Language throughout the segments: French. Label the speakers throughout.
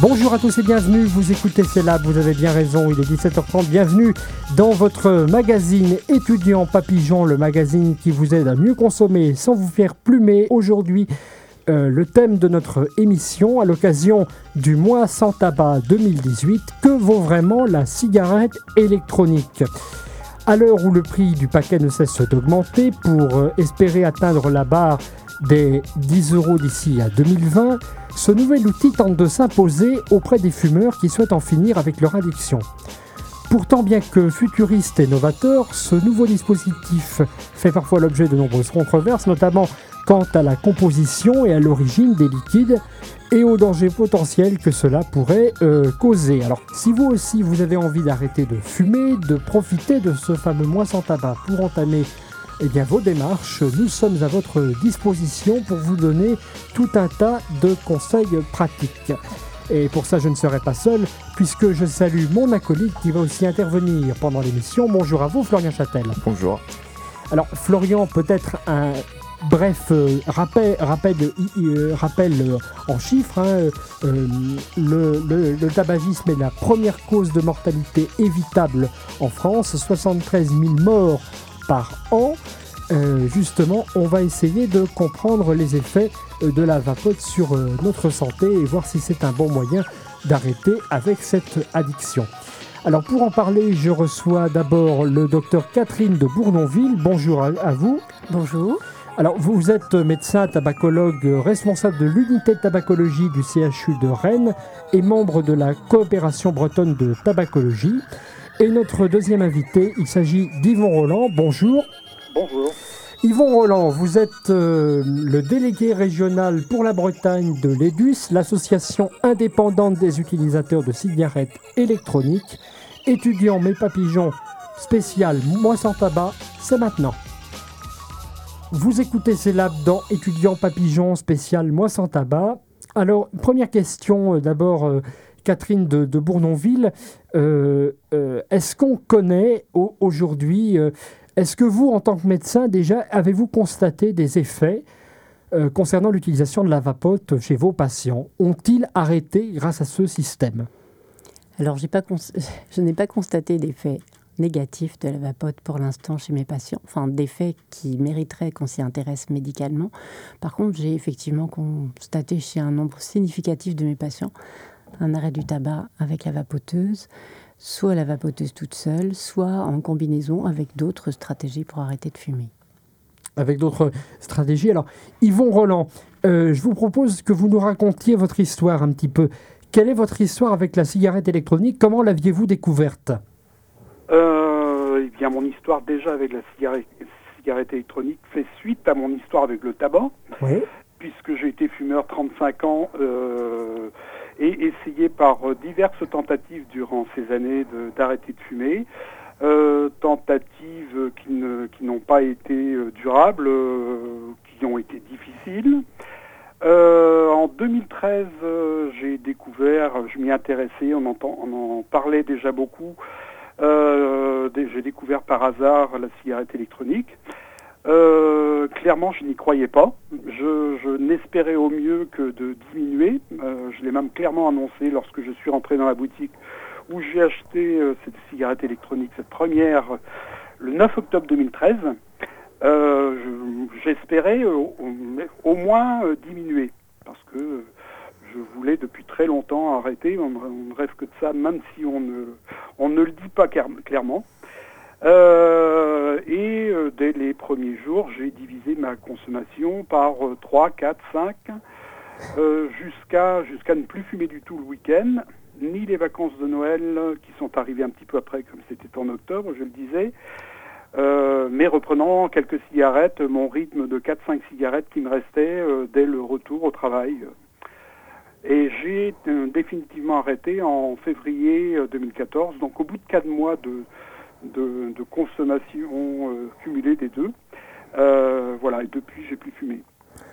Speaker 1: Bonjour à tous et bienvenue, vous écoutez C'est vous avez bien raison, il est 17h30, bienvenue dans votre magazine étudiant Papillon, le magazine qui vous aide à mieux consommer sans vous faire plumer. Aujourd'hui, euh, le thème de notre émission à l'occasion du mois sans tabac 2018, que vaut vraiment la cigarette électronique? À l'heure où le prix du paquet ne cesse d'augmenter pour euh, espérer atteindre la barre des 10 euros d'ici à 2020, ce nouvel outil tente de s'imposer auprès des fumeurs qui souhaitent en finir avec leur addiction. Pourtant, bien que futuriste et novateur, ce nouveau dispositif fait parfois l'objet de nombreuses controverses, notamment quant à la composition et à l'origine des liquides et aux dangers potentiels que cela pourrait euh, causer. Alors, si vous aussi vous avez envie d'arrêter de fumer, de profiter de ce fameux mois sans tabac pour entamer eh bien, vos démarches, nous sommes à votre disposition pour vous donner tout un tas de conseils pratiques. Et pour ça, je ne serai pas seul, puisque je salue mon acolyte qui va aussi intervenir pendant l'émission. Bonjour à vous, Florian Châtel.
Speaker 2: Bonjour.
Speaker 1: Alors, Florian, peut-être un bref euh, rappel, rappel, euh, rappel euh, en chiffres. Hein, le, le, tabagisme est la première cause de mortalité évitable en France. 73 000 morts par an. Euh, justement, on va essayer de comprendre les effets euh, de la vapote sur euh, notre santé et voir si c'est un bon moyen d'arrêter avec cette addiction. Alors pour en parler, je reçois d'abord le docteur Catherine de Bournonville. Bonjour à, vous.
Speaker 3: Bonjour.
Speaker 1: Alors vous êtes médecin tabacologue responsable de l'unité de tabacologie du CHU de Rennes et membre de la coopération bretonne de tabacologie. Et notre deuxième invité, il s'agit d'Yvon Roland. Bonjour.
Speaker 4: Bonjour.
Speaker 1: Yvon Roland, vous êtes euh, le délégué régional pour la Bretagne de l'EDUS, l'association indépendante des utilisateurs de cigarettes électroniques. Étudiant Mes Papillons spécial Moi sans tabac, c'est maintenant. Vous écoutez ces labs dans Étudiant Papillon spécial Moi sans tabac. Alors, première question euh, d'abord. Euh, Catherine de, Bournonville, euh, euh, est-ce qu'on connaît aujourd'hui, euh, est-ce que vous, en tant que médecin, déjà, avez-vous constaté des effets concernant l'utilisation de la vapote chez vos patients? Ont-ils arrêté grâce à ce système?
Speaker 3: Alors, je n'ai pas constaté d'effets négatifs de la vapote pour l'instant chez mes patients, enfin d'effets qui mériteraient qu'on s'y intéresse médicalement. Par contre, j'ai effectivement constaté chez un nombre significatif de mes patients un arrêt du tabac avec la vapoteuse, soit la vapoteuse toute seule, soit en combinaison avec d'autres stratégies pour arrêter de fumer.
Speaker 1: Avec d'autres stratégies. Alors, Yvon Roland, euh, je vous propose que vous nous racontiez votre histoire un petit peu. Quelle est votre histoire avec la cigarette électronique? Comment l'aviez-vous découverte?
Speaker 4: Euh, Eh bien, mon histoire déjà avec la cigarette, cigarette, électronique fait suite à mon histoire avec le tabac. Oui. Puisque j'ai été fumeur 35 ans. Euh, et essayé par euh, diverses tentatives durant ces années d'arrêter de, fumer. Euh, tentatives qui n'ont pas été euh, durables, qui ont été difficiles. en 2013, j'ai découvert, je m'y intéressais, on, entend, on en parlait déjà beaucoup. j'ai découvert par hasard la cigarette électronique. Euh, clairement, je n'y croyais pas. Je, n'espérais au mieux que de diminuer. Euh, je l'ai même clairement annoncé lorsque je suis rentré dans la boutique où j'ai acheté euh, cette cigarette électronique, cette première, le 9 octobre 2013. J'espérais au, moins diminuer parce que je voulais depuis très longtemps arrêter. On, ne rêve que de ça, même si on ne, on ne le dit pas clairement. Euh, et euh, dès les premiers jours, j'ai divisé ma consommation par 3, 4, 5, jusqu'à jusqu'à ne plus fumer du tout le week-end, ni les vacances de Noël qui sont arrivées un petit peu après, comme c'était en octobre, je le disais. Euh, mais reprenant quelques cigarettes, mon rythme de 4-5 cigarettes qui me restait dès le retour au travail. Et j'ai définitivement arrêté en février 2014, donc au bout de 4 mois de, de, consommation euh, cumulée des deux. Euh, voilà, et depuis, j'ai plus fumé.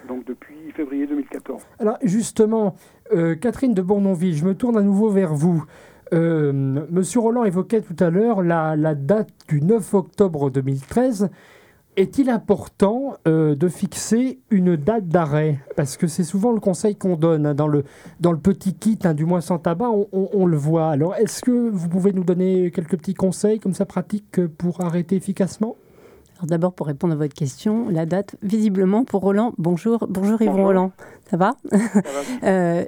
Speaker 4: Donc depuis février 2014.
Speaker 1: Alors justement, euh, Catherine de Bournonville, je me tourne à nouveau vers vous. Monsieur Roland évoquait tout à l'heure la, date du 9 octobre 2013. Est-il important euh, de fixer une date d'arrêt? Parce que c'est souvent le conseil qu'on donne hein, dans, le, petit kit, hein, du moins sans tabac, on, le voit. Alors, est-ce que vous pouvez nous donner quelques petits conseils comme ça pratiques pour arrêter efficacement?
Speaker 3: D'abord, pour répondre à votre question, la date, visiblement, pour Roland, bonjour, bonjour Yvon Roland, ça va, euh,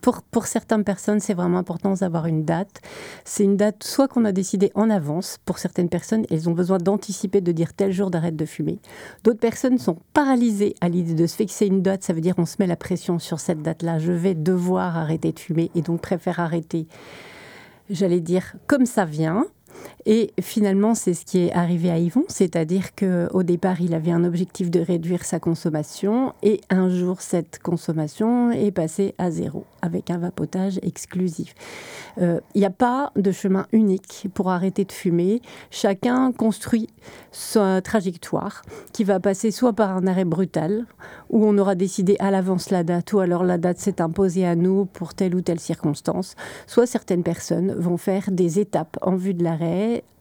Speaker 3: pour, pour certaines personnes, c'est vraiment important d'avoir une date. C'est une date soit qu'on a décidé en avance, pour certaines personnes, elles ont besoin d'anticiper, de dire tel jour d'arrêt de fumer. D'autres personnes sont paralysées à l'idée de se fixer une date, ça veut dire on se met la pression sur cette date-là, je vais devoir arrêter de fumer et donc préfère arrêter j'allais dire, comme ça vient, et finalement, c'est ce qui est arrivé à Yvon, c'est-à-dire qu'au départ, il avait un objectif de réduire sa consommation et un jour, cette consommation est passée à zéro avec un vapotage exclusif. Euh, il n'y a pas de chemin unique pour arrêter de fumer. Chacun construit sa trajectoire qui va passer soit par un arrêt brutal, où on aura décidé à l'avance la date, ou alors la date s'est imposée à nous pour telle ou telle circonstance, soit certaines personnes vont faire des étapes en vue de l'arrêt,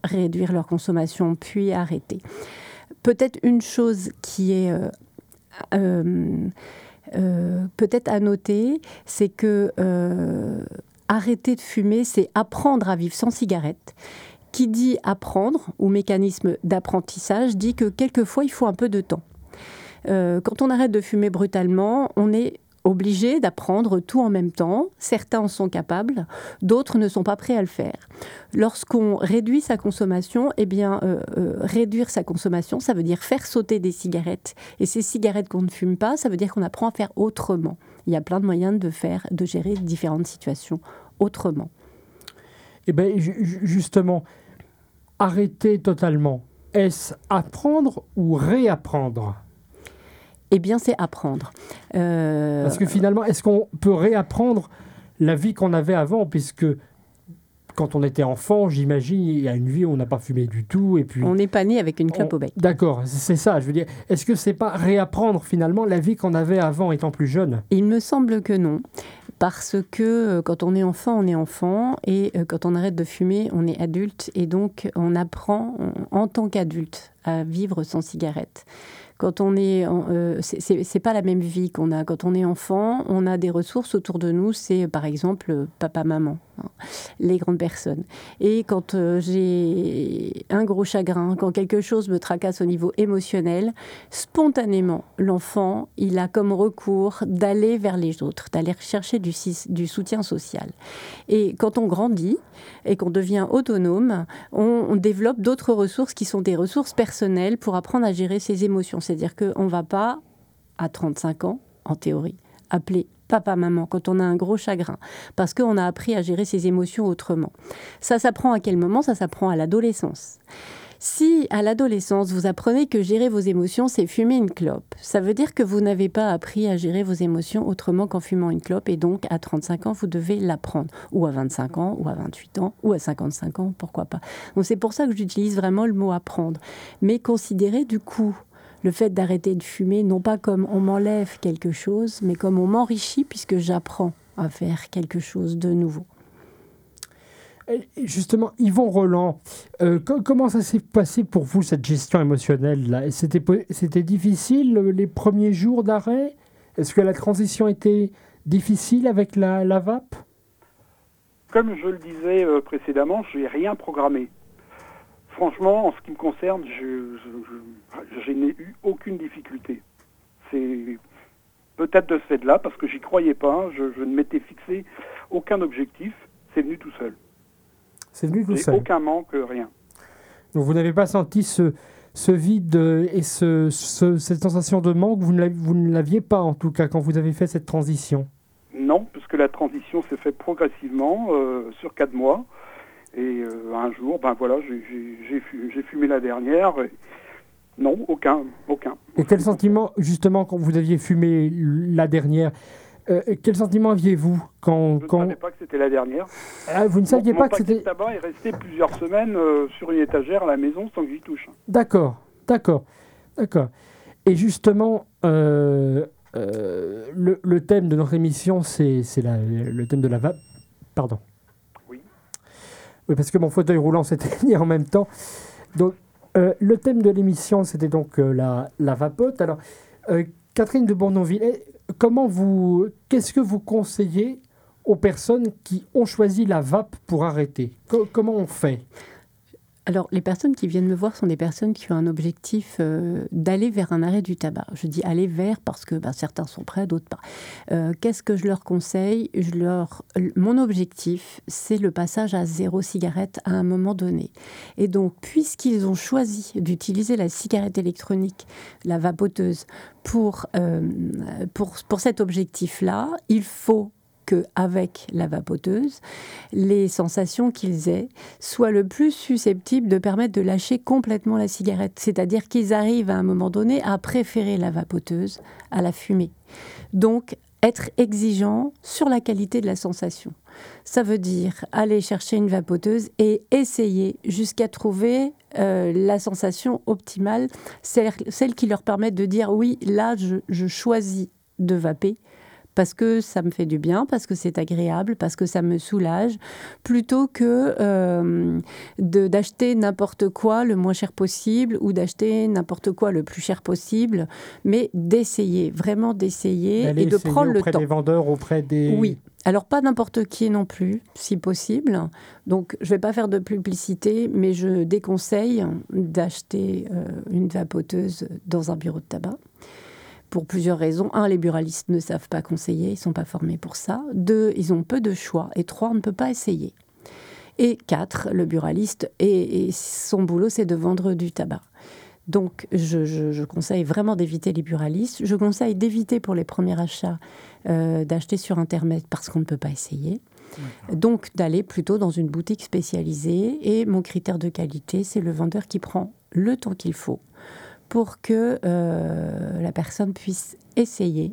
Speaker 3: réduire leur consommation, puis arrêter. Peut-être une chose qui est... Euh, euh, peut-être à noter, c'est que arrêter de fumer, c'est apprendre à vivre sans cigarette. Qui dit apprendre, ou mécanisme d'apprentissage, dit que quelquefois il faut un peu de temps. Euh, quand on arrête de fumer brutalement, on est obligé d'apprendre tout en même temps. Certains en sont capables, d'autres ne sont pas prêts à le faire. Lorsqu'on réduit sa consommation, eh bien, euh, euh, réduire sa consommation, ça veut dire faire sauter des cigarettes. Et ces cigarettes qu'on ne fume pas, ça veut dire qu'on apprend à faire autrement. Il y a plein de moyens de faire, de gérer différentes situations autrement.
Speaker 1: Eh bien, justement, arrêter totalement, est-ce apprendre ou réapprendre?
Speaker 3: Eh bien, c'est apprendre.
Speaker 1: Euh, Parce que finalement, est-ce qu'on peut réapprendre la vie qu'on avait avant Puisque quand on était enfant, j'imagine, il y a une vie où on n'a pas fumé du tout. Et puis
Speaker 3: on n'est pas né avec une clope au bec.
Speaker 1: D'accord, c'est ça. Je veux dire, est-ce que c'est pas réapprendre finalement la vie qu'on avait avant étant plus jeune?
Speaker 3: Il me semble que non. Parce que euh, quand on est enfant, on est enfant, et euh, quand on arrête de fumer, on est adulte, et donc on apprend en tant qu'adulte à vivre sans cigarette. Quand on est, euh, c'est pas la même vie qu'on a quand on est enfant. On a des ressources autour de nous. C'est par exemple papa, maman, hein, les grandes personnes. Et quand euh, j'ai un gros chagrin, quand quelque chose me tracasse au niveau émotionnel, spontanément, l'enfant, il a comme recours d'aller vers les autres, d'aller chercher du, du soutien social. Et quand on grandit et qu'on devient autonome, on, on développe d'autres ressources qui sont des ressources personnelles pour apprendre à gérer ses émotions. C'est-à-dire qu'on ne va pas, à 35 ans, en théorie, appeler papa, maman, quand on a un gros chagrin, parce qu'on a appris à gérer ses émotions autrement. Ça s'apprend à quel moment? Ça s'apprend à l'adolescence. Si à l'adolescence, vous apprenez que gérer vos émotions, c'est fumer une clope, ça veut dire que vous n'avez pas appris à gérer vos émotions autrement qu'en fumant une clope, et donc à 35 ans, vous devez l'apprendre, ou à 25 ans, ou à 28 ans, ou à 55 ans, pourquoi pas. Donc c'est pour ça que j'utilise vraiment le mot apprendre. Mais considérez du coup le fait d'arrêter de fumer, non pas comme on m'enlève quelque chose, mais comme on m'enrichit puisque j'apprends à faire quelque chose de nouveau.
Speaker 1: Justement, Yvon Roland, euh, comment ça s'est passé pour vous cette gestion émotionnelle C'était difficile les premiers jours d'arrêt? Est-ce que la transition était difficile avec la, la VAP
Speaker 4: Comme je le disais euh, précédemment, je n'ai rien programmé. Franchement, en ce qui me concerne, je, n'ai eu aucune difficulté. C'est peut-être de ce fait-là, parce que j'y croyais pas, je, ne m'étais fixé aucun objectif, c'est venu tout seul.
Speaker 1: C'est venu tout seul.
Speaker 4: Aucun manque, rien.
Speaker 1: Donc vous n'avez pas senti ce, ce vide et ce, cette sensation de manque, vous ne l'aviez pas en tout cas quand vous avez fait cette transition?
Speaker 4: Non, puisque la transition s'est faite progressivement euh, sur quatre mois. Et euh, un jour, ben voilà, j'ai fumé la dernière. non, aucun, aucun.
Speaker 1: Et quel sentiment, justement, quand vous aviez fumé la dernière, euh, quel sentiment aviez-vous quand...
Speaker 4: Je
Speaker 1: quand...
Speaker 4: ne savais pas que c'était la dernière.
Speaker 1: Ah, vous ne saviez pas que c'était...
Speaker 4: Le tabac est resté plusieurs semaines euh, sur une étagère à la maison sans que j'y touche.
Speaker 1: D'accord, d'accord, d'accord. Et justement, le, le, thème de notre émission, c'est le thème de la vape. Pardon. Oui, parce que mon fauteuil roulant s'est mis en même temps. Donc, le thème de l'émission, c'était donc la, la vapote. Alors, Catherine de Bournonville, eh, comment vous, qu'est-ce que vous conseillez aux personnes qui ont choisi la vape pour arrêter? Comment on fait?
Speaker 3: Alors, les personnes qui viennent me voir sont des personnes qui ont un objectif euh, d'aller vers un arrêt du tabac. Je dis aller vers parce que ben, certains sont prêts, d'autres pas. Euh, qu'est-ce que je leur conseille? Mon objectif, c'est le passage à zéro cigarette à un moment donné. Et donc, puisqu'ils ont choisi d'utiliser la cigarette électronique, la vapoteuse, pour, euh, pour, pour cet objectif-là, il faut qu'avec la vapoteuse, les sensations qu'ils aient soient le plus susceptibles de permettre de lâcher complètement la cigarette. C'est-à-dire qu'ils arrivent à un moment donné à préférer la vapoteuse à la fumée. Donc, être exigeant sur la qualité de la sensation. Ça veut dire aller chercher une vapoteuse et essayer jusqu'à trouver euh, la sensation optimale, celle, qui leur permet de dire oui, là, je, je choisis de vaper parce que ça me fait du bien, parce que c'est agréable, parce que ça me soulage, plutôt que euh, d'acheter n'importe quoi le moins cher possible ou d'acheter n'importe quoi le plus cher possible, mais d'essayer, vraiment d'essayer et de prendre le temps.
Speaker 1: Auprès des vendeurs, auprès des...
Speaker 3: Oui. Alors pas n'importe qui non plus, si possible. Donc je ne vais pas faire de publicité, mais je déconseille d'acheter euh, une vapoteuse dans un bureau de tabac pour plusieurs raisons. Un, les buralistes ne savent pas conseiller, ils ne sont pas formés pour ça. Deux, ils ont peu de choix. Et trois, on ne peut pas essayer. Et quatre, le buraliste, et, son boulot, c'est de vendre du tabac. Donc, je, conseille vraiment d'éviter les buralistes. Je conseille d'éviter pour les premiers achats euh, d'acheter sur Internet parce qu'on ne peut pas essayer. Donc, d'aller plutôt dans une boutique spécialisée. Et mon critère de qualité, c'est le vendeur qui prend le temps qu'il faut pour que euh, la personne puisse essayer,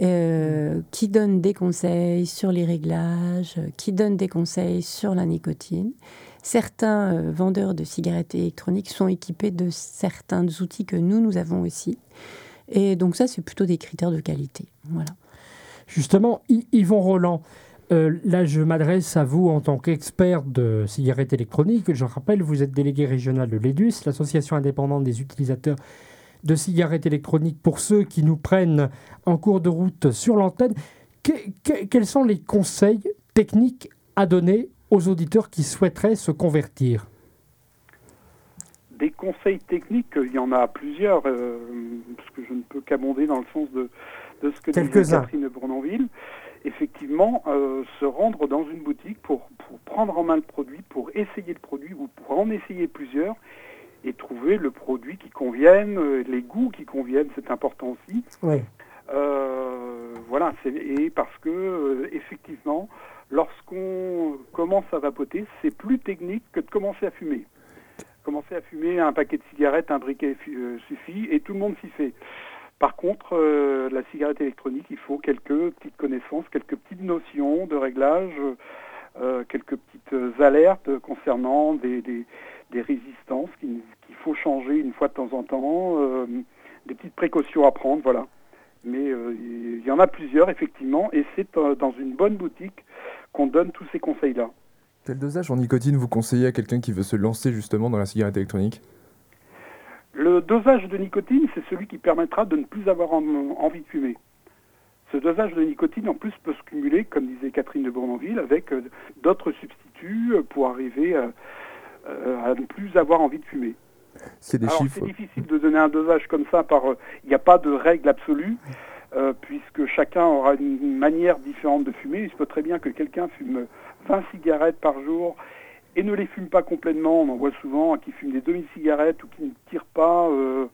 Speaker 3: euh, qui donne des conseils sur les réglages, qui donne des conseils sur la nicotine. Certains euh, vendeurs de cigarettes électroniques sont équipés de certains outils que nous, nous avons aussi. Et donc ça, c'est plutôt des critères de qualité. Voilà.
Speaker 1: Justement, Yvon Roland, euh, là, je m'adresse à vous en tant qu'expert de cigarettes électroniques. Je rappelle, vous êtes délégué régional de l'EDUS, l'association indépendante des utilisateurs de cigarettes électroniques, pour ceux qui nous prennent en cours de route sur l'antenne. quels sont les conseils techniques à donner aux auditeurs qui souhaiteraient se convertir?
Speaker 4: Des conseils techniques, il y en a plusieurs, euh, parce que je ne peux qu'abonder dans le sens de, ce que dit Catherine Bournonville effectivement euh, se rendre dans une boutique pour, prendre en main le produit, pour essayer le produit ou pour en essayer plusieurs et trouver le produit qui convienne, euh, les goûts qui conviennent, c'est important aussi.
Speaker 1: Oui.
Speaker 4: Euh, voilà, et parce que effectivement, lorsqu'on commence à vapoter, c'est plus technique que de commencer à fumer. Commencer à fumer un paquet de cigarettes, un briquet suffit et tout le monde s'y fait. Par contre, euh, la cigarette électronique, il faut quelques petites connaissances, quelques petites notions de réglage, euh, quelques petites alertes concernant des, résistances qu'il faut changer une fois de temps en temps, euh, des petites précautions à prendre, voilà. Mais il y en a plusieurs, effectivement, et c'est dans une bonne boutique qu'on donne tous ces conseils-là.
Speaker 2: Quel dosage en nicotine vous conseillez à quelqu'un qui veut se lancer justement dans la cigarette électronique?
Speaker 4: Le dosage de nicotine, c'est celui qui permettra de ne plus avoir envie de fumer. Ce dosage de nicotine, en plus, peut se cumuler, comme disait Catherine de Bournonville, avec euh, d'autres substituts euh, pour arriver euh, à, ne plus avoir envie de fumer.
Speaker 2: C'est
Speaker 4: difficile de donner un dosage comme ça par. Il n'y a pas de règle absolue, puisque chacun aura une manière différente de fumer. Il se peut très bien que quelqu'un fume 20 cigarettes par jour et ne les fume pas complètement. On en voit souvent qui fument des demi-cigarettes ou qui ne tirent pas, euh,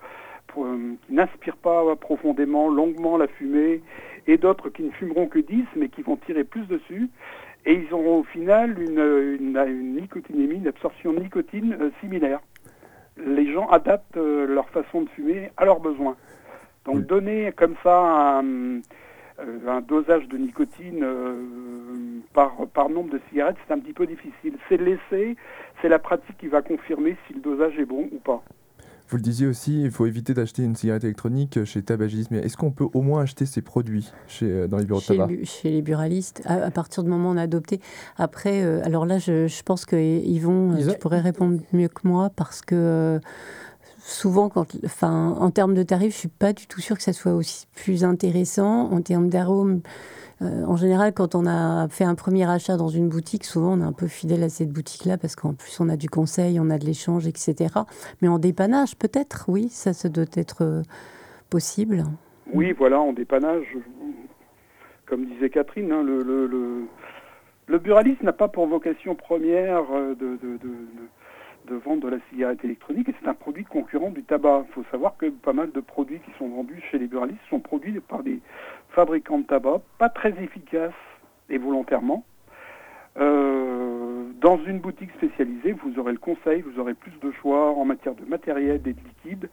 Speaker 4: euh, qui n'inspirent pas profondément, longuement la fumée, et d'autres qui ne fumeront que 10 mais qui vont tirer plus dessus. Et ils auront au final une, une, une nicotinémie, une absorption de nicotine euh, similaire. Les gens adaptent leur façon de fumer à leurs besoins. Donc donner comme ça un euh, un dosage de nicotine euh, par, par nombre de cigarettes, c'est un petit peu difficile. C'est l'essai, c'est la pratique qui va confirmer si le dosage est bon ou pas.
Speaker 2: Vous le disiez aussi, il faut éviter d'acheter une cigarette électronique chez tabagisme. Est-ce qu'on peut au moins acheter ces produits chez, euh, dans les bureaux de tabac
Speaker 3: Chez les buralistes, à, partir du moment où on a adopté. Après, euh, alors là, je, pense qu'ils vont. tu pourrais répondre mieux que moi parce que souvent, enfin, en termes de tarifs, je suis pas du tout sûre que ça soit aussi plus intéressant. En termes d'arômes, euh, en général, quand on a fait un premier achat dans une boutique, souvent on est un peu fidèle à cette boutique-là parce qu'en plus on a du conseil, on a de l'échange, etc. Mais en dépannage, peut-être, oui, ça, ça doit être euh, possible.
Speaker 4: Oui, voilà, en dépannage, comme disait Catherine, hein, le, le, le, buraliste n'a pas pour vocation première euh, de, de vendre de la cigarette électronique et c'est un produit concurrent du tabac. Il faut savoir que pas mal de produits qui sont vendus chez les buralistes sont produits par des fabricants de tabac, pas très efficaces et volontairement. Euh, dans une boutique spécialisée, vous aurez le conseil, vous aurez plus de choix en matière de matériel et de liquide.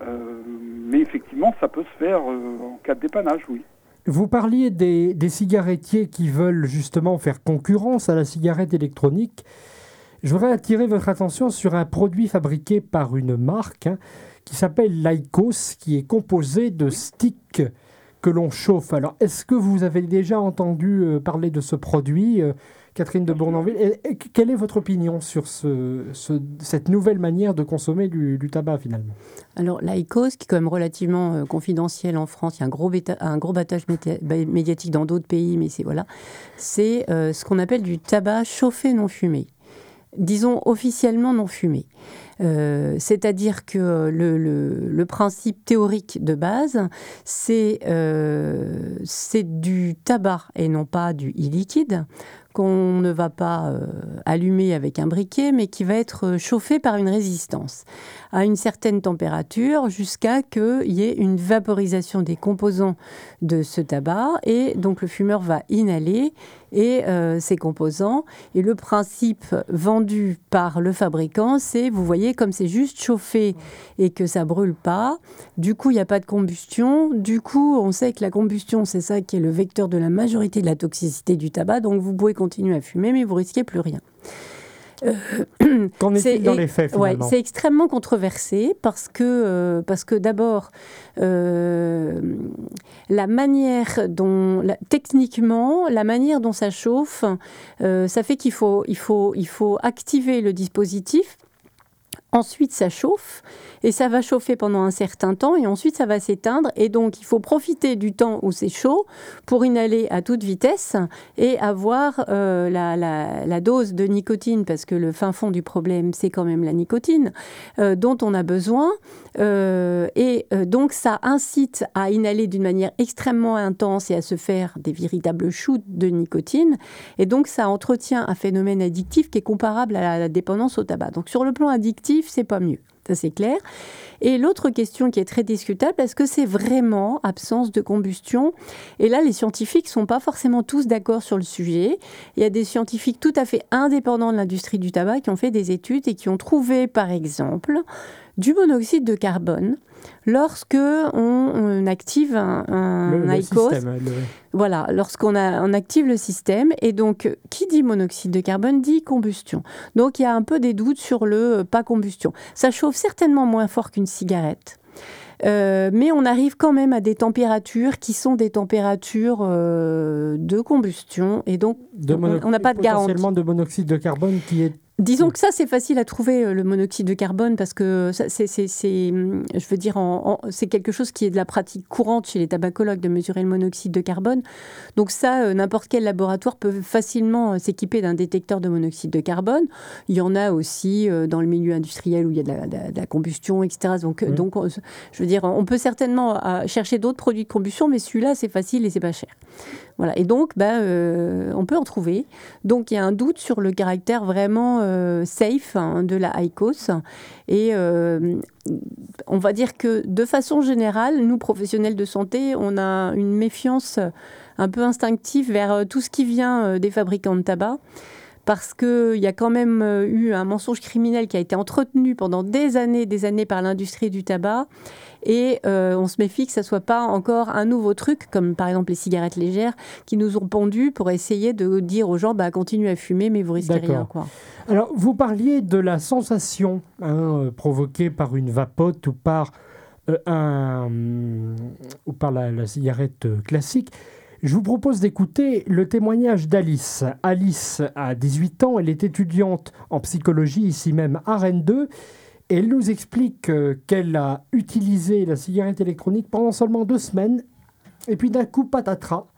Speaker 4: Euh, mais effectivement, ça peut se faire euh, en cas de dépannage, oui.
Speaker 1: Vous parliez des, cigarettiers qui veulent justement faire concurrence à la cigarette électronique. Je voudrais attirer votre attention sur un produit fabriqué par une marque hein, qui s'appelle Lycos, qui est composé de sticks que l'on chauffe. Alors, est-ce que vous avez déjà entendu euh, parler de ce produit, euh, Catherine de Bournonville? Et, Quelle est votre opinion sur ce, cette nouvelle manière de consommer du, tabac finalement?
Speaker 3: Alors, l'ICOS, qui est quand même relativement euh, confidentiel en France, il y a un gros, un gros battage médiatique dans d'autres pays, mais c'est voilà, c'est ce qu'on appelle du tabac chauffé non fumé disons officiellement non fumé. Euh, c'est-à-dire que le, principe théorique de base, euh, c'est du tabac et non pas du e-liquide qu'on ne va pas euh, allumer avec un briquet, mais qui va être chauffé par une résistance à une certaine température jusqu'à qu'il y ait une vaporisation des composants de ce tabac et donc le fumeur va inhaler et euh, ses composants. Et le principe vendu par le fabricant, c'est, vous voyez, comme c'est juste chauffé et que ça brûle pas, du coup, il n'y a pas de combustion. Du coup, on sait que la combustion, c'est ça qui est le vecteur de la majorité de la toxicité du tabac. Donc, vous pouvez continuer à fumer, mais vous risquez plus rien.
Speaker 1: Euh, Qu'en est-il dans les faits
Speaker 3: C'est extrêmement controversé parce que, euh, parce que d'abord, euh, la manière dont, techniquement, la manière dont ça chauffe, ça fait qu'il faut, il faut, il faut activer le dispositif. Ensuite, ça chauffe et ça va chauffer pendant un certain temps et ensuite ça va s'éteindre. Et donc il faut profiter du temps où c'est chaud pour inhaler à toute vitesse et avoir euh, la, dose de nicotine parce que le fin fond du problème c'est quand même la nicotine euh, dont on a besoin. Euh, et donc ça incite à inhaler d'une manière extrêmement intense et à se faire des véritables shoots de nicotine. Et donc ça entretient un phénomène addictif qui est comparable à la dépendance au tabac. Donc sur le plan addictif, c'est pas mieux ça c'est clair. Et l'autre question qui est très discutable, est-ce que c'est vraiment absence de combustion? Et là, les scientifiques ne sont pas forcément tous d'accord sur le sujet. Il y a des scientifiques tout à fait indépendants de l'industrie du tabac qui ont fait des études et qui ont trouvé, par exemple, du monoxyde de carbone lorsque on, active un, un ICOS. Voilà, lorsqu'on on active le système. Et donc, qui dit monoxyde de carbone dit combustion. Donc, il y a un peu des doutes sur le euh, pas combustion. Ça chauffe certainement moins fort qu'une cigarette. Euh, mais on arrive quand même à des températures qui sont des températures euh, de combustion et donc on n'a pas de garantie.
Speaker 1: Potentiellement de monoxyde de carbone qui est
Speaker 3: Disons que ça, c'est facile à trouver, euh, le monoxyde de carbone, parce que c'est, je veux dire, c'est quelque chose qui est de la pratique courante chez les tabacologues de mesurer le monoxyde de carbone. Donc ça, euh, n'importe quel laboratoire peut facilement euh, s'équiper d'un détecteur de monoxyde de carbone. Il y en a aussi dans le milieu industriel où il y a de la, combustion, etc. Donc, donc, je veux dire, on peut certainement chercher d'autres produits de combustion, mais celui-là, c'est facile et c'est pas cher. Voilà. Et donc, ben, on peut en trouver. Donc, il y a un doute sur le caractère vraiment euh, safe hein, de la ICOS. Et euh, on va dire que de façon générale, nous, professionnels de santé, on a une méfiance un peu instinctive vers euh, tout ce qui vient des fabricants de tabac parce qu'il y a quand même euh, eu un mensonge criminel qui a été entretenu pendant des années, des années par l'industrie du tabac. Et euh, on se méfie que ça soit pas encore un nouveau truc, comme par exemple les cigarettes légères, qui nous ont pendus pour essayer de dire aux gens, bah, continuez à fumer, mais vous risquez rien. Quoi.
Speaker 1: Alors, vous parliez de la sensation hein, provoquée par une vapote ou par, un, ou par la cigarette classique. Je vous propose d'écouter le témoignage d'Alice. Alice a 18 ans, elle est étudiante en psychologie ici même à Rennes 2. Et elle nous explique euh, qu'elle a utilisé la cigarette électronique pendant seulement deux semaines. Et puis d'un coup, patatras,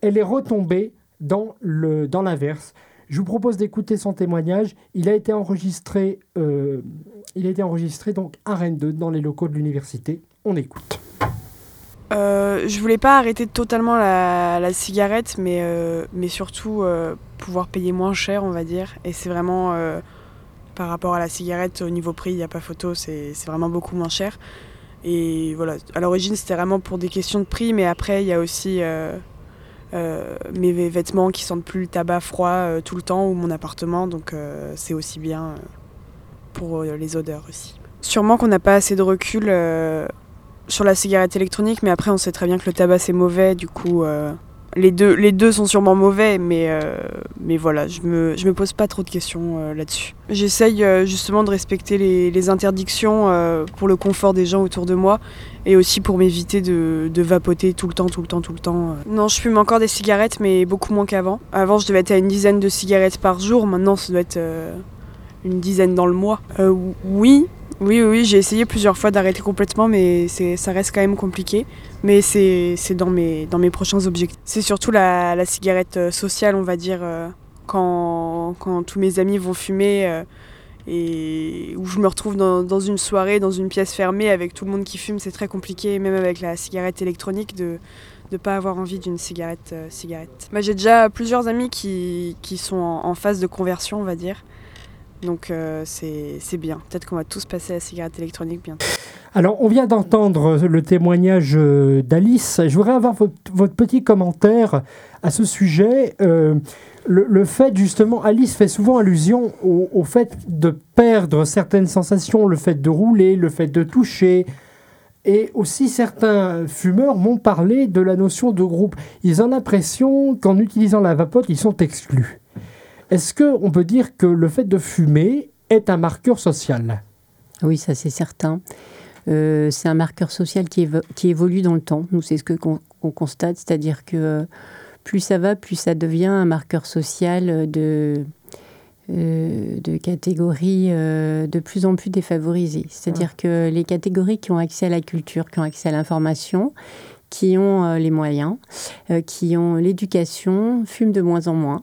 Speaker 1: elle est retombée dans l'inverse. Je vous propose d'écouter son témoignage. Il a été enregistré, euh, il a été enregistré donc à Rennes 2 dans les locaux de l'université. On écoute.
Speaker 5: Euh, je voulais pas arrêter totalement la, cigarette, mais, euh, mais surtout euh, pouvoir payer moins cher, on va dire. Et c'est vraiment par rapport à la cigarette, au niveau prix, il n'y a pas photo, c'est vraiment beaucoup moins cher. Et voilà, à l'origine, c'était vraiment pour des questions de prix, mais après, il y a aussi mes vêtements qui sentent plus le tabac froid tout le temps ou mon appartement, donc c'est aussi bien pour les odeurs aussi. Sûrement qu'on n'a pas assez de recul sur la cigarette électronique, mais après on sait très bien que le tabac c'est mauvais, du coup euh, les, deux, sont sûrement mauvais, mais, euh, mais voilà, je me, pose pas trop de questions euh, là-dessus. J'essaye justement de respecter les, les interdictions pour le confort des gens autour de moi et aussi pour m'éviter de, de, vapoter tout le temps, tout le temps, tout le temps. Non, je fume encore des cigarettes, mais beaucoup moins qu'avant. Avant, je devais être à une dizaine de cigarettes par jour, maintenant ça doit être une dizaine dans le mois. oui, oui, oui, j'ai essayé plusieurs fois d'arrêter complètement, mais ça reste quand même compliqué. Mais c'est dans mes, dans mes prochains objectifs. C'est surtout la, cigarette euh, sociale, on va dire, euh, quand, quand tous mes amis vont fumer euh, et où je me retrouve dans, une soirée, dans une pièce fermée avec tout le monde qui fume, c'est très compliqué, même avec la cigarette électronique, de ne pas avoir envie d'une cigarette. cigarette. J'ai déjà plusieurs amis qui, qui sont en phase de conversion, on va dire. Donc euh, c'est bien. Peut-être qu'on va tous passer à la cigarette électronique bientôt.
Speaker 1: Alors, on vient d'entendre le témoignage euh, d'Alice. Je voudrais avoir votre, petit commentaire à ce sujet. Euh, le, fait, justement, Alice fait souvent allusion au, au, fait de perdre certaines sensations, le fait de rouler, le fait de toucher. Et aussi, certains fumeurs m'ont parlé de la notion de groupe. Ils ont l'impression qu'en utilisant la vapote, ils sont exclus. Est-ce qu'on peut dire que le fait de fumer est un marqueur social?
Speaker 3: Oui, ça c'est certain. Euh, c'est un marqueur social qui, qui, évolue dans le temps. Nous, c'est ce que qu'on constate, c'est-à-dire que plus ça va, plus ça devient un marqueur social de, euh, de catégories euh, de plus en plus défavorisées. C'est-à-dire que les catégories qui ont accès à la culture, qui ont accès à l'information, qui ont les moyens, qui ont l'éducation, fument de moins en moins.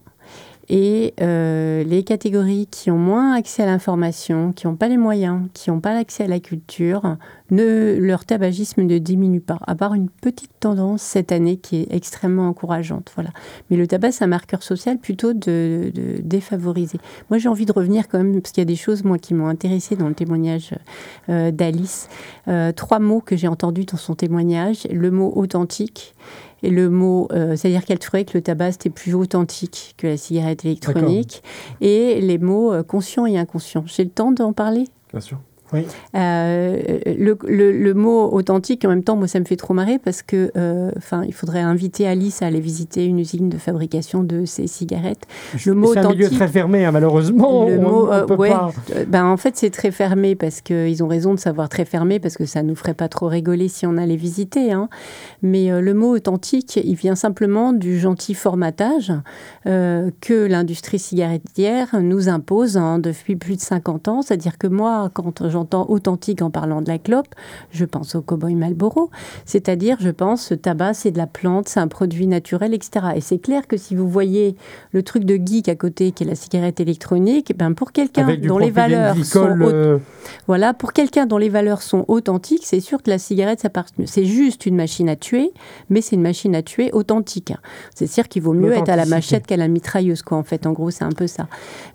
Speaker 3: Et euh, les catégories qui ont moins accès à l'information, qui n'ont pas les moyens, qui n'ont pas l'accès à la culture, ne, leur tabagisme ne diminue pas, à part une petite tendance cette année qui est extrêmement encourageante. Voilà. Mais le tabac, c'est un marqueur social plutôt de, défavoriser. Moi, j'ai envie de revenir quand même, parce qu'il y a des choses, moi, qui m'ont intéressé dans le témoignage euh, d'Alice. Euh, trois mots que j'ai entendus dans son témoignage. Le mot authentique et le mot, euh, c'est-à-dire qu'elle trouvait que le tabac c'était plus authentique que la cigarette électronique. Et les mots euh, conscient et inconscient. J'ai le temps d'en parler?
Speaker 2: Bien sûr.
Speaker 3: Euh, le, le, mot authentique, en même temps, moi, ça me fait trop marrer parce que, euh, enfin, il faudrait inviter Alice à aller visiter une usine de fabrication de ces cigarettes.
Speaker 1: Le mot c'est un milieu très fermé, hein, malheureusement. Le mot,
Speaker 3: euh, Ben, en fait, c'est très fermé parce qu'ils ont raison de savoir très fermé parce que ça nous ferait pas trop rigoler si on allait visiter. Hein. Mais le mot authentique, il vient simplement du gentil formatage que l'industrie cigarettière nous impose hein, depuis plus de 50 ans. C'est-à-dire que moi, quand j'en authentique en parlant de la clope, je pense au cowboy Malboro. C'est-à-dire, je pense, ce tabac, c'est de la plante, c'est un produit naturel, etc. Et c'est clair que si vous voyez le truc de geek à côté, qui est la cigarette électronique, ben pour quelqu'un dont les valeurs sont euh, voilà, pour quelqu'un dont les valeurs sont authentiques, c'est sûr que la cigarette, ça c'est juste une machine à tuer, mais c'est une machine à tuer authentique. C'est sûr qu'il vaut mieux être à la machette qu'à la mitrailleuse, quoi. En fait, en gros, c'est un peu ça.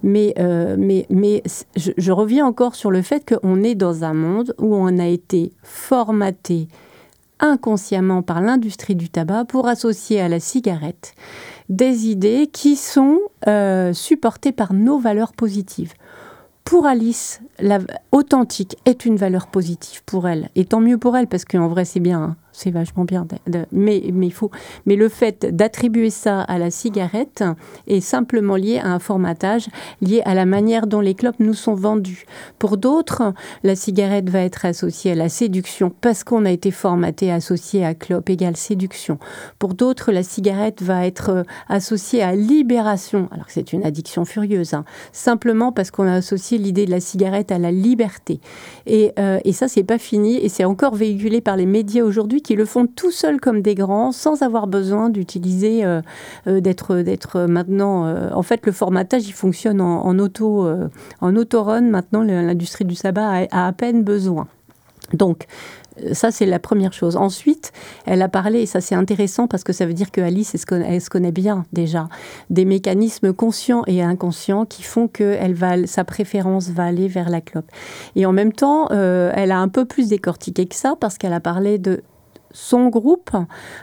Speaker 3: Mais, euh, mais, mais je, je reviens encore sur le fait qu'on est dans un monde où on a été formaté inconsciemment par l'industrie du tabac pour associer à la cigarette des idées qui sont euh, supportées par nos valeurs positives. Pour Alice, la authentique est une valeur positive pour elle. Et tant mieux pour elle, parce qu'en vrai, c'est bien. Hein c'est vachement bien. mais, mais, faut, mais le fait d'attribuer ça à la cigarette est simplement lié à un formatage, lié à la manière dont les clopes nous sont vendues. Pour d'autres, la cigarette va être associée à la séduction parce qu'on a été formaté associé à clope égale séduction. Pour d'autres, la cigarette va être euh, associée à libération, alors que c'est une addiction furieuse, hein. simplement parce qu'on a associé l'idée de la cigarette à la liberté. Et, euh, et ça, c'est pas fini et c'est encore véhiculé par les médias aujourd'hui qui le font tout seuls comme des grands, sans avoir besoin d'utiliser, euh, euh, d'être, d'être maintenant. Euh, en fait, le formatage, il fonctionne en, auto, en auto-run. Maintenant, l'industrie du sabbat a, à peine besoin. Donc, ça, c'est la première chose. Ensuite, elle a parlé, et ça c'est intéressant parce que ça veut dire que Alice, elle se, connaît, bien déjà, des mécanismes conscients et inconscients qui font que elle va, sa préférence va aller vers la clope. Et en même temps, elle a un peu plus décortiqué que ça parce qu'elle a parlé de son groupe,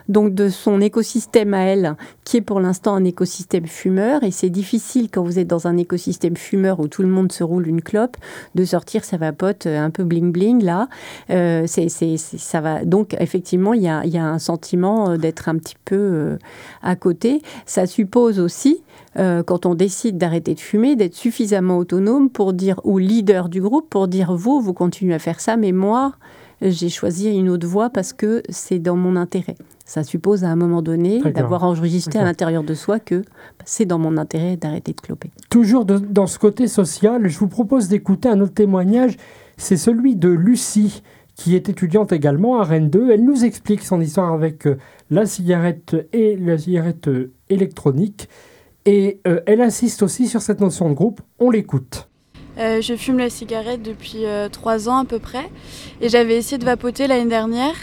Speaker 3: donc de son écosystème à elle, qui est pour l'instant un écosystème fumeur. Et c'est difficile quand vous êtes dans un écosystème fumeur où tout le monde se roule une clope, de sortir sa vapote un peu bling bling là. Euh, c'est, ça va. Donc effectivement, il y a, un sentiment euh, d'être un petit peu euh, à côté. Ça suppose aussi quand on décide d'arrêter de fumer, d'être suffisamment autonome pour dire, ou leader du groupe, pour dire, vous, vous continuez à faire ça, mais moi, j'ai choisi une autre voie parce que c'est dans mon intérêt. Ça suppose à un moment donné d'avoir enregistré à l'intérieur de soi que c'est dans mon intérêt d'arrêter de cloper.
Speaker 1: Toujours dans ce côté social, je vous propose d'écouter un autre témoignage. C'est celui de Lucie, qui est étudiante également à Rennes 2. Elle nous explique son histoire avec euh, la cigarette et la cigarette euh, électronique. Et euh, elle insiste aussi sur cette notion de groupe. On l'écoute.
Speaker 6: Euh, je fume la cigarette depuis euh, trois ans à peu près. Et j'avais essayé de vapoter l'année dernière.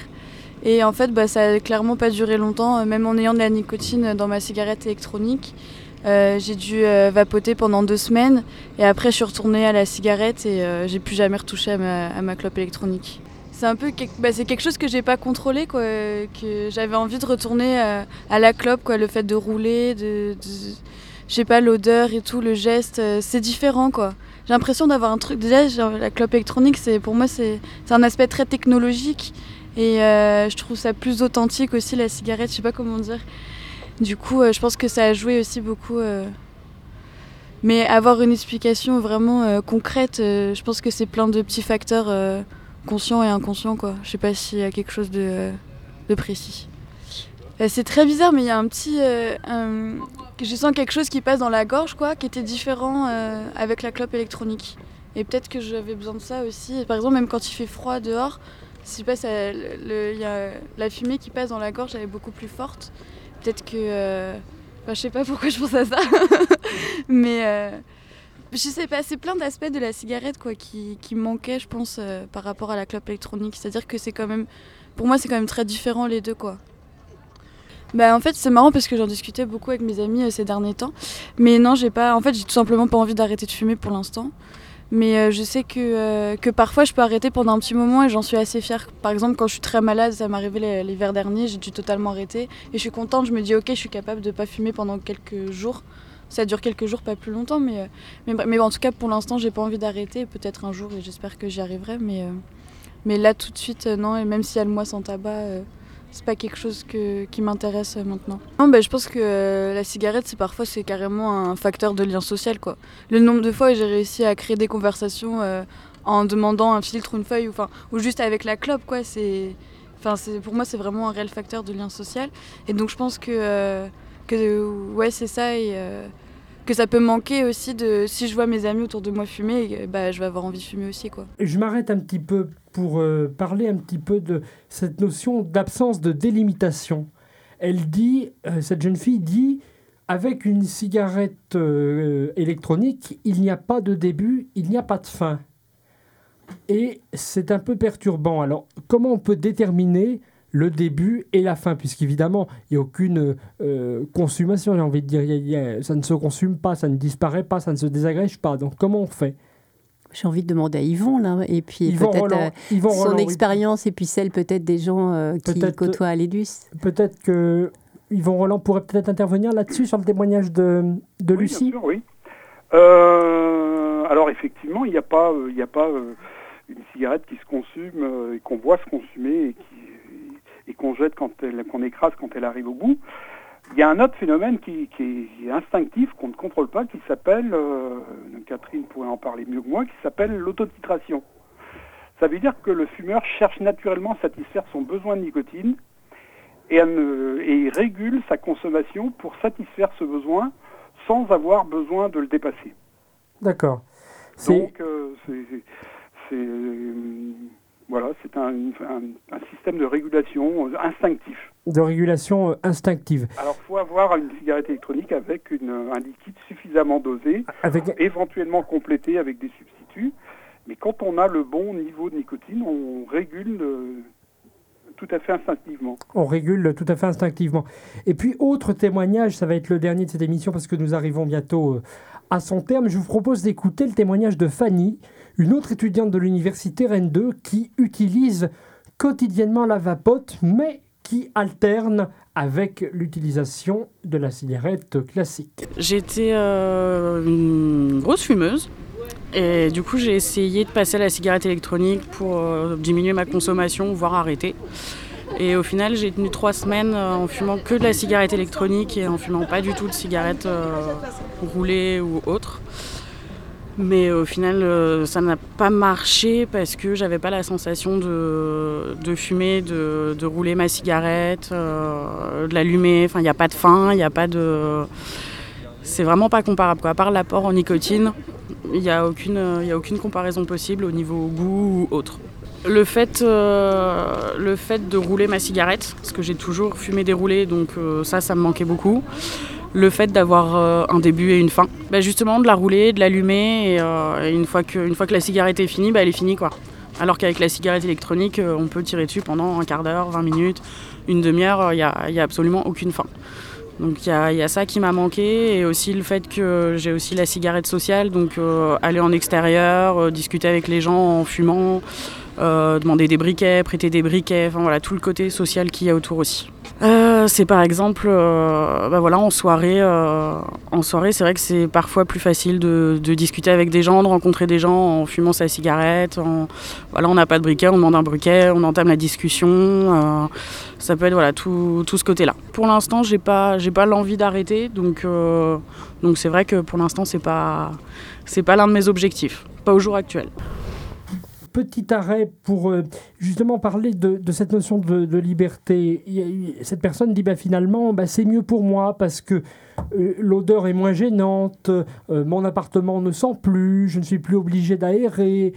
Speaker 6: Et en fait, bah, ça n'a clairement pas duré longtemps, euh, même en ayant de la nicotine dans ma cigarette électronique. j'ai dû vapoter pendant deux semaines. Et après, je suis retournée à la cigarette et j'ai plus jamais retouché à ma, clope électronique. C'est un peu bah, c'est quelque chose que j'ai pas contrôlé, quoi, que j'avais envie de retourner à, la clope, quoi, le fait de rouler, de, de sais pas, l'odeur et tout, le geste, c'est différent, quoi j'ai l'impression d'avoir un truc. Déjà, la clope électronique, c'est pour moi, c'est un aspect très technologique. Et euh, je trouve ça plus authentique aussi, la cigarette, je sais pas comment dire. Du coup, euh, je pense que ça a joué aussi beaucoup. Euh. Mais avoir une explication vraiment concrète, je pense que c'est plein de petits facteurs conscients et inconscients. Quoi. Je sais pas s'il y a quelque chose de, de précis. c'est très bizarre, mais il y a un petit je sens quelque chose qui passe dans la gorge, quoi, qui était différent euh, avec la clope électronique. Et peut-être que j'avais besoin de ça aussi. Par exemple, même quand il fait froid dehors, si pas, il y a la fumée qui passe dans la gorge, elle est beaucoup plus forte. Peut-être que. Euh, enfin, je sais pas pourquoi je pense à ça. Mais. Euh, je sais pas, c'est plein d'aspects de la cigarette quoi, qui, qui manquaient, je pense, par rapport à la clope électronique. C'est-à-dire que c'est quand même. Pour moi, c'est quand même très différent les deux, quoi. Bah en fait c'est marrant parce que j'en discutais beaucoup avec mes amis euh, ces derniers temps. Mais non j'ai pas. En fait j'ai tout simplement pas envie d'arrêter de fumer pour l'instant. Mais euh, je sais que, euh, que parfois je peux arrêter pendant un petit moment et j'en suis assez fière. Par exemple quand je suis très malade, ça m'est arrivé l'hiver dernier, j'ai dû totalement arrêter. Et je suis contente, je me dis ok je suis capable de pas fumer pendant quelques jours. Ça dure quelques jours, pas plus longtemps, mais, mais, mais en tout cas pour l'instant j'ai pas envie d'arrêter. Peut-être un jour et j'espère que j'y arriverai. Mais, mais là tout de suite non, et même s'il y a le mois sans tabac c'est pas quelque chose qui m'intéresse maintenant. Non, bah, je pense que euh, la cigarette, c'est parfois c'est carrément un facteur de lien social. Quoi. Le nombre de fois où j'ai réussi à créer des conversations euh, en demandant un filtre une feuille, ou, ou juste avec la clope, quoi, c'est, pour moi, c'est vraiment un réel facteur de lien social. Et donc je pense que, euh, que ouais, c'est ça. Que ça peut manquer aussi de si je vois mes amis autour de moi fumer, bah, je vais avoir envie de fumer aussi. Quoi.
Speaker 1: Je m'arrête un petit peu pour euh, parler un petit peu de cette notion d'absence de délimitation. Elle dit, euh, cette jeune fille dit, avec une cigarette euh, électronique, il n'y a pas de début, il n'y a pas de fin. Et c'est un peu perturbant. Alors, comment on peut déterminer le début et la fin, puisqu'évidemment, il n'y a aucune consommation, j'ai envie de dire. ça ne se consume pas, ça ne disparaît pas, ça ne se désagrège pas. Donc, comment on fait?
Speaker 3: J'ai envie de demander à Yvon, là, et puis peut-être son expérience, et puis celle peut-être des gens qui côtoient Alédus.
Speaker 1: Peut-être que Yvon Roland pourrait peut-être intervenir là-dessus, sur le témoignage de, de Lucie
Speaker 4: bien sûr, Oui, alors effectivement, il n'y a pas, il a pas une cigarette qui se consume et qu'on voit se consumer et qui et qu'on jette quand elle, qu'on écrase quand elle arrive au bout. Il y a un autre phénomène qui, est instinctif, qu'on ne contrôle pas, qui s'appelle, euh, Catherine pourrait en parler mieux que moi, qui s'appelle l'autotitration. Ça veut dire que le fumeur cherche naturellement à satisfaire son besoin de nicotine et, il régule sa consommation pour satisfaire ce besoin sans avoir besoin de le dépasser.
Speaker 1: D'accord.
Speaker 4: Donc, euh, c'est voilà, c'est un, système de régulation euh, instinctif.
Speaker 1: De régulation euh, instinctive.
Speaker 4: Alors, il faut avoir une cigarette électronique avec un liquide suffisamment dosé, avec... éventuellement complété avec des substituts. Mais quand on a le bon niveau de nicotine, on régule euh, tout à fait instinctivement.
Speaker 1: On régule tout à fait instinctivement. Et puis, autre témoignage, ça va être le dernier de cette émission parce que nous arrivons bientôt à son terme. Je vous propose d'écouter le témoignage de Fanny, une autre étudiante de l'université Rennes 2 qui utilise quotidiennement la vapote, mais qui alterne avec l'utilisation de la cigarette classique.
Speaker 7: J'étais euh, une grosse fumeuse. Et du coup, j'ai essayé de passer à la cigarette électronique pour euh, diminuer ma consommation, voire arrêter. Et au final, j'ai tenu trois semaines euh, en fumant que de la cigarette électronique et en fumant pas du tout de cigarette roulée ou autre. Mais au final, euh, ça n'a pas marché parce que j'avais pas la sensation de, de fumer, de, de, rouler ma cigarette, euh, de l'allumer. Enfin, il n'y a pas de fin, il n'y a pas de. C'est vraiment pas comparable. Quoi. À part l'apport en nicotine, il n'y a, aucune, a aucune comparaison possible au niveau goût ou autre. Le fait, euh, le fait de rouler ma cigarette, parce que j'ai toujours fumé déroulé, donc ça, ça me manquait beaucoup le fait d'avoir euh, un début et une fin. Bah, justement, de la rouler, de l'allumer, et, euh, une, fois que, la cigarette est finie, bah, elle est finie. quoi. Alors qu'avec la cigarette électronique, euh, on peut tirer dessus pendant un quart d'heure, 20 minutes, une demi-heure, il n'y a, a, absolument aucune fin. Donc il y, y a, ça qui m'a manqué et aussi le fait que j'ai aussi la cigarette sociale, donc aller en extérieur, discuter avec les gens en fumant, demander des briquets, prêter des briquets, enfin voilà tout le côté social qu'il y a autour aussi. Euh, c'est par exemple, euh, bah voilà, en soirée, euh, en soirée, c'est vrai que c'est parfois plus facile de, discuter avec des gens, de rencontrer des gens en fumant sa cigarette. voilà, on n'a pas de briquet, on demande un briquet, on entame la discussion. ça peut être voilà tout, tout ce côté-là. Pour l'instant, j'ai pas, j'ai pas l'envie d'arrêter, donc donc c'est vrai que pour l'instant, c'est pas, c'est pas l'un de mes objectifs, pas au jour actuel
Speaker 1: petit arrêt pour euh, justement parler de, cette notion de, liberté. Cette personne dit bah, finalement, bah, c'est mieux pour moi parce que euh, l'odeur est moins gênante, euh, mon appartement ne sent plus, je ne suis plus obligé d'aérer.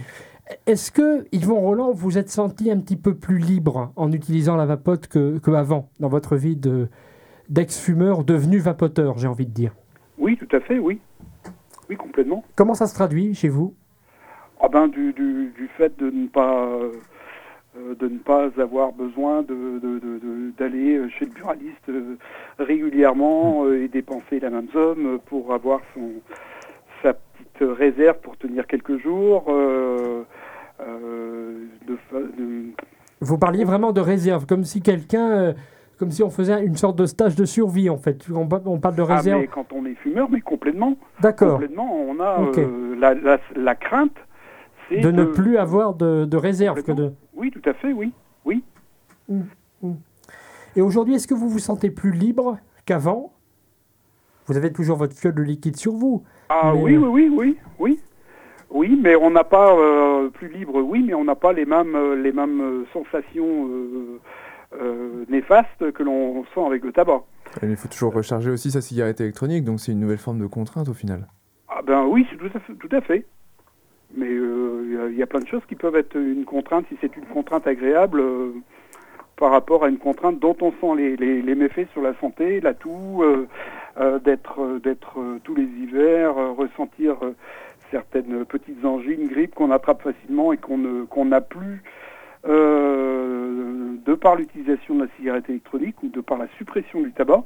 Speaker 1: Est-ce que, Yvon Roland, vous êtes senti un petit peu plus libre en utilisant la vapote qu'avant, dans votre vie d'ex-fumeur devenu vapoteur, j'ai envie de dire?
Speaker 4: Oui, tout à fait, oui. Oui, complètement.
Speaker 1: Comment ça se traduit chez vous?
Speaker 4: Ah ben, du, du, du, fait de ne pas euh, de ne pas avoir besoin de, d'aller chez le buraliste euh, régulièrement euh, et dépenser la même somme pour avoir son sa petite réserve pour tenir quelques jours.
Speaker 1: Vous parliez vraiment de réserve, comme si quelqu'un comme si on faisait une sorte de stage de survie en fait. On, on parle de réserve. Ah,
Speaker 4: mais quand on est fumeur, mais complètement.
Speaker 1: D'accord.
Speaker 4: Complètement, on a la, la, la, crainte
Speaker 1: de, ne plus avoir de, de réserve que de.
Speaker 4: Oui, tout à fait, oui, oui.
Speaker 1: Mmh, mmh. Et aujourd'hui, est-ce que vous vous sentez plus libre qu'avant? Vous avez toujours votre fiole de liquide sur vous.
Speaker 4: Ah oui, oui, oui, oui, oui. Oui, mais on n'a pas euh, plus libre, oui, mais on n'a pas les mêmes, euh, les mêmes euh, sensations néfastes que l'on sent avec le tabac.
Speaker 2: il faut toujours recharger aussi sa cigarette électronique, donc c'est une nouvelle forme de contrainte au final.
Speaker 4: Ah ben oui, c'est tout à fait. Tout à fait. Mais euh, il y, a plein de choses qui peuvent être une contrainte, si c'est une contrainte agréable, euh, par rapport à une contrainte dont on sent les, méfaits sur la santé, la toux, euh, d'être d'être tous les hivers, ressentir certaines petites angines, grippes qu'on attrape facilement et qu'on n'a plus de par l'utilisation de la cigarette électronique ou de par la suppression du tabac.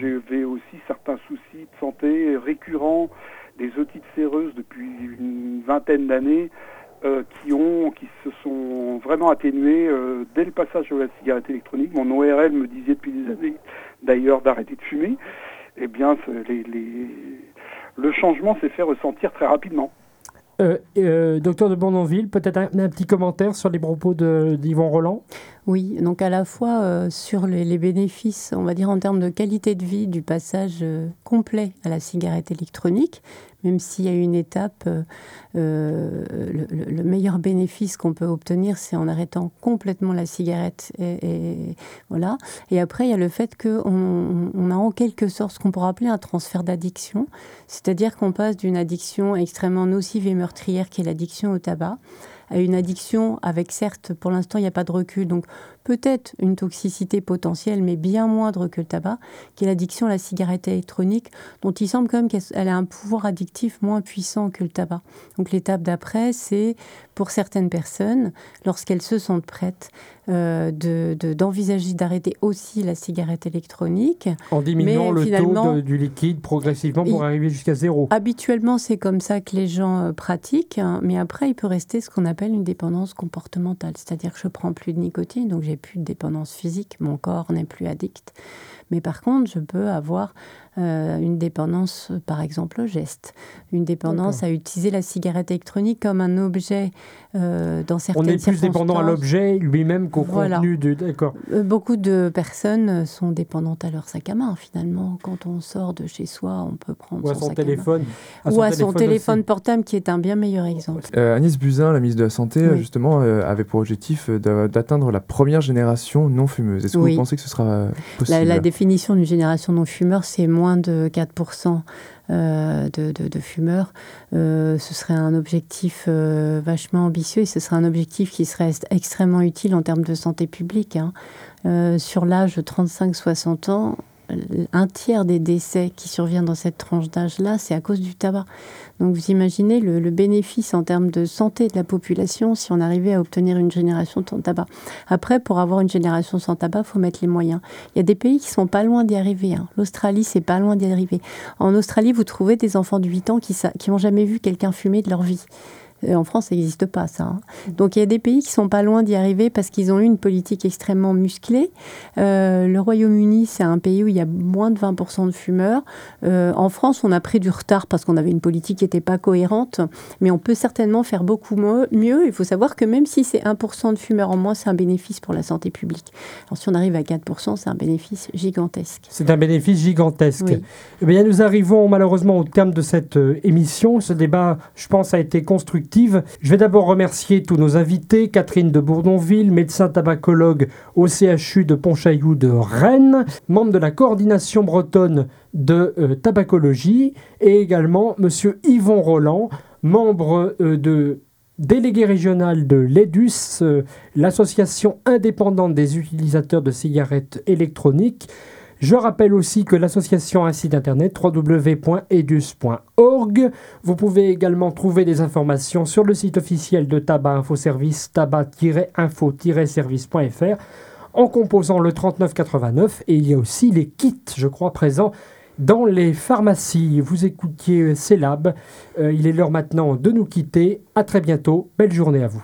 Speaker 4: J'avais aussi certains soucis de santé récurrents, des otites séreuses depuis une vingtaine d'années. Euh, qui ont, qui se sont vraiment atténués euh, dès le passage de la cigarette électronique. Mon ORL me disait depuis des années, d'ailleurs, d'arrêter de fumer. Eh bien, le changement s'est fait ressentir très rapidement.
Speaker 1: Euh, docteur de Bondonville, peut-être un, petit commentaire sur les propos d'Yvon Roland?
Speaker 3: Oui, donc à la fois euh, sur les, bénéfices, on va dire en termes de qualité de vie du passage complet à la cigarette électronique, même s'il y a une étape, euh, euh, le, meilleur bénéfice qu'on peut obtenir, c'est en arrêtant complètement la cigarette. Et, voilà. Et après, il y a le fait qu'on on a en quelque sorte ce qu'on pourrait appeler un transfert d'addiction, c'est-à-dire qu'on passe d'une addiction extrêmement nocive et meurtrière qui est l'addiction au tabac à une addiction avec certes pour l'instant il n'y a pas de recul. Donc peut-être une toxicité potentielle, mais bien moindre que le tabac, qui est l'addiction à la cigarette électronique, dont il semble quand même qu'elle a un pouvoir addictif moins puissant que le tabac. Donc l'étape d'après, c'est pour certaines personnes, lorsqu'elles se sentent prêtes, euh, d'envisager d'arrêter aussi la cigarette électronique.
Speaker 1: En diminuant le taux du liquide progressivement pour arriver jusqu'à zéro.
Speaker 3: Habituellement, c'est comme ça que les gens euh, pratiquent, hein, mais après, il peut rester ce qu'on appelle une dépendance comportementale, c'est-à-dire que je prends plus de nicotine, donc j'ai plus de dépendance physique, mon corps n'est plus addict. Mais par contre, je peux avoir euh, une dépendance, par exemple, au geste, une dépendance à utiliser la cigarette électronique comme un objet euh, dans certaines
Speaker 1: On est plus dépendant à l'objet lui-même qu'au contenu de.
Speaker 3: D'accord. Euh, beaucoup de personnes sont dépendantes à leur sac à main. Finalement, quand on sort de chez soi, on peut prendre
Speaker 1: ou
Speaker 3: à son,
Speaker 1: téléphone,
Speaker 3: ou à son téléphone portable, qui est un bien meilleur exemple.
Speaker 2: Agnès Buzyn, la ministre de la Santé, justement, avait pour objectif d'atteindre la première génération non fumeuse. Est-ce que vous pensez que ce sera possible
Speaker 3: la, la définition d'une génération non fumeur, c'est moins de 4% euh, de, fumeurs. Euh, ce serait un objectif euh, vachement ambitieux et ce serait un objectif qui serait extrêmement utile en termes de santé publique. Hein. sur l'âge de 35-60 ans, un tiers des décès qui surviennent dans cette tranche d'âge-là, c'est à cause du tabac. Donc vous imaginez le, bénéfice en termes de santé de la population si on arrivait à obtenir une génération sans tabac. Après, pour avoir une génération sans tabac, il faut mettre les moyens. Il y a des pays qui sont pas loin d'y arriver. Hein. L'Australie, c'est pas loin d'y arriver. En Australie, vous trouvez des enfants de 8 ans qui n'ont jamais vu quelqu'un fumer de leur vie. Euh, en France, ça n'existe pas, ça. Hein. Donc il y a des pays qui sont pas loin d'y arriver parce qu'ils ont eu une politique extrêmement musclée. Euh, le Royaume-Uni, c'est un pays où il y a moins de 20% de fumeurs. Euh, en France, on a pris du retard parce qu'on avait une politique qui n'était pas cohérente, mais on peut certainement faire beaucoup mieux. Il faut savoir que même si c'est 1% de fumeurs en moins, c'est un bénéfice pour la santé publique. Alors si on arrive à 4%, c'est un bénéfice gigantesque.
Speaker 1: C'est un bénéfice gigantesque. Eh bien, nous arrivons malheureusement au terme de cette émission. Ce débat, je pense, a été constructif je vais d'abord remercier tous nos invités, Catherine de Bourdonville, médecin tabacologue au CHU de Pontchaillou de Rennes, membre de la coordination bretonne de euh, tabacologie, et également Monsieur Yvon Roland, membre euh, de délégué régional de l'EDUS, euh, l'association indépendante des utilisateurs de cigarettes électroniques. Je rappelle aussi que l'association a un site internet www.edus.org. Vous pouvez également trouver des informations sur le site officiel de Tabac Info Service, tabac-info-service.fr en composant le 3989 et il y a aussi les kits, je crois, présents dans les pharmacies. Vous écoutiez Célab. Euh, il est l'heure maintenant de nous quitter. À très bientôt. Belle journée à vous.